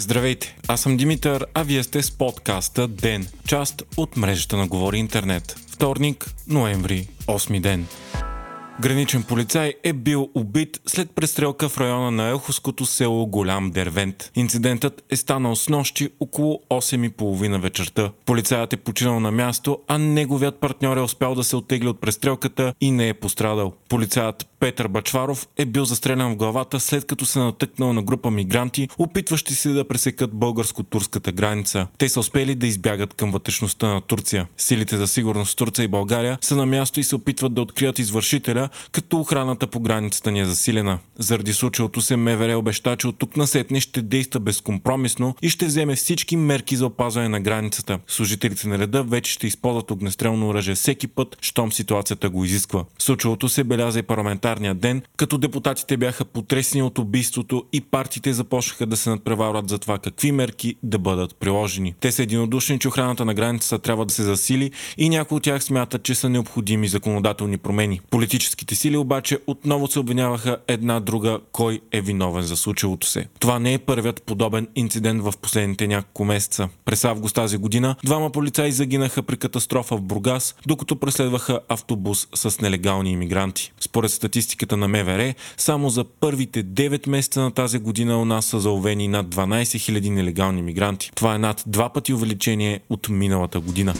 Здравейте, аз съм Димитър, а вие сте с подкаста ДЕН, част от мрежата на Говори Интернет. Вторник, ноември, 8 ден. Граничен полицай е бил убит след престрелка в района на Елховското село Голям Дервент. Инцидентът е станал с нощи около 8.30 вечерта. Полицаят е починал на място, а неговият партньор е успял да се оттегли от престрелката и не е пострадал. Полицаят Петър Бачваров е бил застрелян в главата след като се натъкнал на група мигранти, опитващи се да пресекат българско-турската граница. Те са успели да избягат към вътрешността на Турция. Силите за сигурност в Турция и България са на място и се опитват да открият извършителя, като охраната по границата ни е засилена. Заради случилото се МВР обеща, че от тук насетне ще действа безкомпромисно и ще вземе всички мерки за опазване на границата. Служителите на реда вече ще използват огнестрелно оръжие всеки път, щом ситуацията го изисква. Случилото се беляза и парламентарния ден, като депутатите бяха потресени от убийството и партиите започнаха да се надпреварват за това какви мерки да бъдат приложени. Те са единодушни, че охраната на границата трябва да се засили и някои от тях смятат, че са необходими законодателни промени. Политическите сили обаче отново се обвиняваха една друга кой е виновен за случилото се. Това не е първият подобен инцидент в последните няколко месеца. През август тази година двама полицаи загинаха при катастрофа в Бургас, докато преследваха автобус с нелегални иммигранти. Според статистиката на МВР, само за първите 9 месеца на тази година у нас са заловени над 12 000 нелегални мигранти. Това е над два пъти увеличение от миналата година.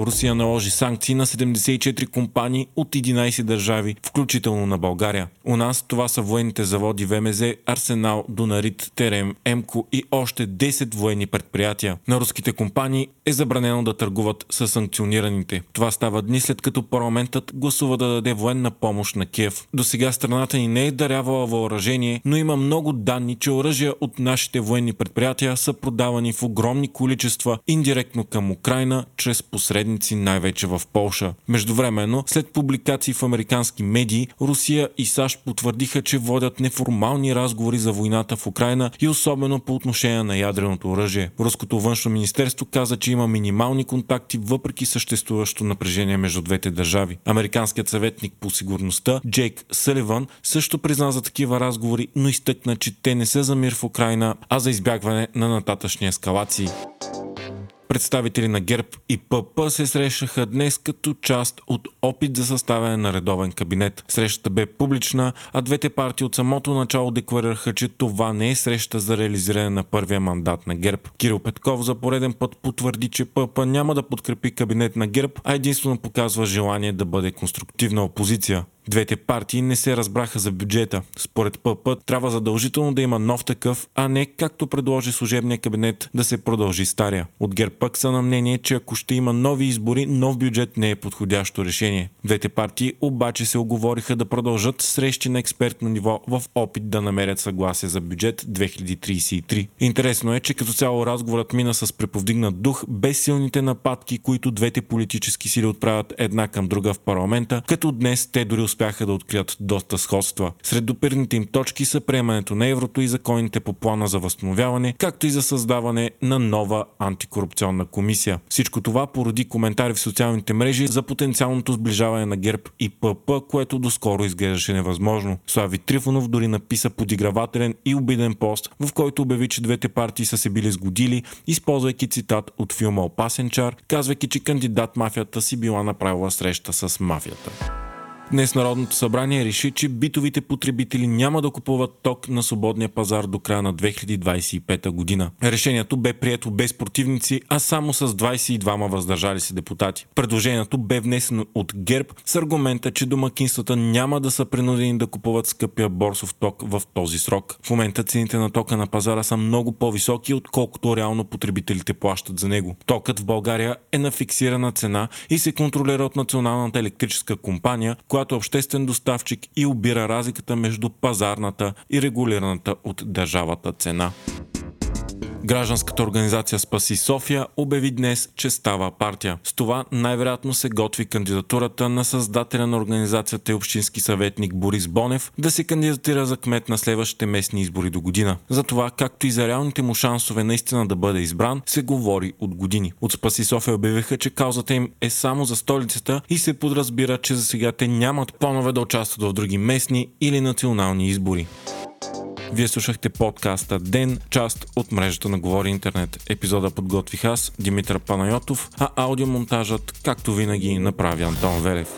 Русия наложи санкции на 74 компании от 11 държави, включително на България. У нас това са военните заводи ВМЗ, Арсенал, Донарит, Терем, Емко и още 10 военни предприятия. На руските компании е забранено да търгуват с санкционираните. Това става дни след като парламентът гласува да даде военна помощ на Киев. До сега страната ни не е дарявала въоръжение, но има много данни, че оръжия от нашите военни предприятия са продавани в огромни количества индиректно към Украина чрез посредници посредници най-вече в Полша. Междувременно, след публикации в американски медии, Русия и САЩ потвърдиха, че водят неформални разговори за войната в Украина и особено по отношение на ядреното оръжие. Руското външно министерство каза, че има минимални контакти въпреки съществуващо напрежение между двете държави. Американският съветник по сигурността Джейк Съливан също призна за такива разговори, но изтъкна, че те не са за мир в Украина, а за избягване на нататъчни ескалации. Представители на ГЕРБ и ПП се срещаха днес като част от опит за съставяне на редовен кабинет. Срещата бе публична, а двете партии от самото начало декларираха, че това не е среща за реализиране на първия мандат на ГЕРБ. Кирил Петков за пореден път потвърди, че ПП няма да подкрепи кабинет на ГЕРБ, а единствено показва желание да бъде конструктивна опозиция. Двете партии не се разбраха за бюджета. Според ПП трябва задължително да има нов такъв, а не както предложи служебния кабинет да се продължи стария. От ГЕРБ пък са на мнение, че ако ще има нови избори, нов бюджет не е подходящо решение. Двете партии обаче се оговориха да продължат срещи на експертно ниво в опит да намерят съгласие за бюджет 2033. Интересно е, че като цяло разговорът мина с преповдигнат дух, без силните нападки, които двете политически сили отправят една към друга в парламента, като днес те дори успяха да открият доста сходства. Сред допирните им точки са приемането на еврото и законите по плана за възстановяване, както и за създаване на нова антикорупционна комисия. Всичко това породи коментари в социалните мрежи за потенциалното сближаване на ГЕРБ и ПП, което доскоро изглеждаше невъзможно. Слави Трифонов дори написа подигравателен и обиден пост, в който обяви, че двете партии са се били сгодили, използвайки цитат от филма Опасен чар, казвайки, че кандидат мафията си била направила среща с мафията. Днес Народното събрание реши, че битовите потребители няма да купуват ток на свободния пазар до края на 2025 година. Решението бе прието без противници, а само с 22 въздържали се депутати. Предложението бе внесено от ГЕРБ с аргумента, че домакинствата няма да са принудени да купуват скъпия борсов ток в този срок. В момента цените на тока на пазара са много по-високи, отколкото реално потребителите плащат за него. Токът в България е на фиксирана цена и се контролира от Националната електрическа компания, която която е обществен доставчик и обира разликата между пазарната и регулираната от държавата цена. Гражданската организация Спаси София обяви днес, че става партия. С това най-вероятно се готви кандидатурата на създателя на организацията и общински съветник Борис Бонев да се кандидатира за кмет на следващите местни избори до година. За това, както и за реалните му шансове наистина да бъде избран, се говори от години. От Спаси София обявиха, че каузата им е само за столицата и се подразбира, че за сега те нямат планове да участват в други местни или национални избори. Вие слушахте подкаста Ден, част от мрежата на Говори Интернет. Епизода подготвих аз, Димитър Панайотов, а аудиомонтажът, както винаги, направи Антон Велев.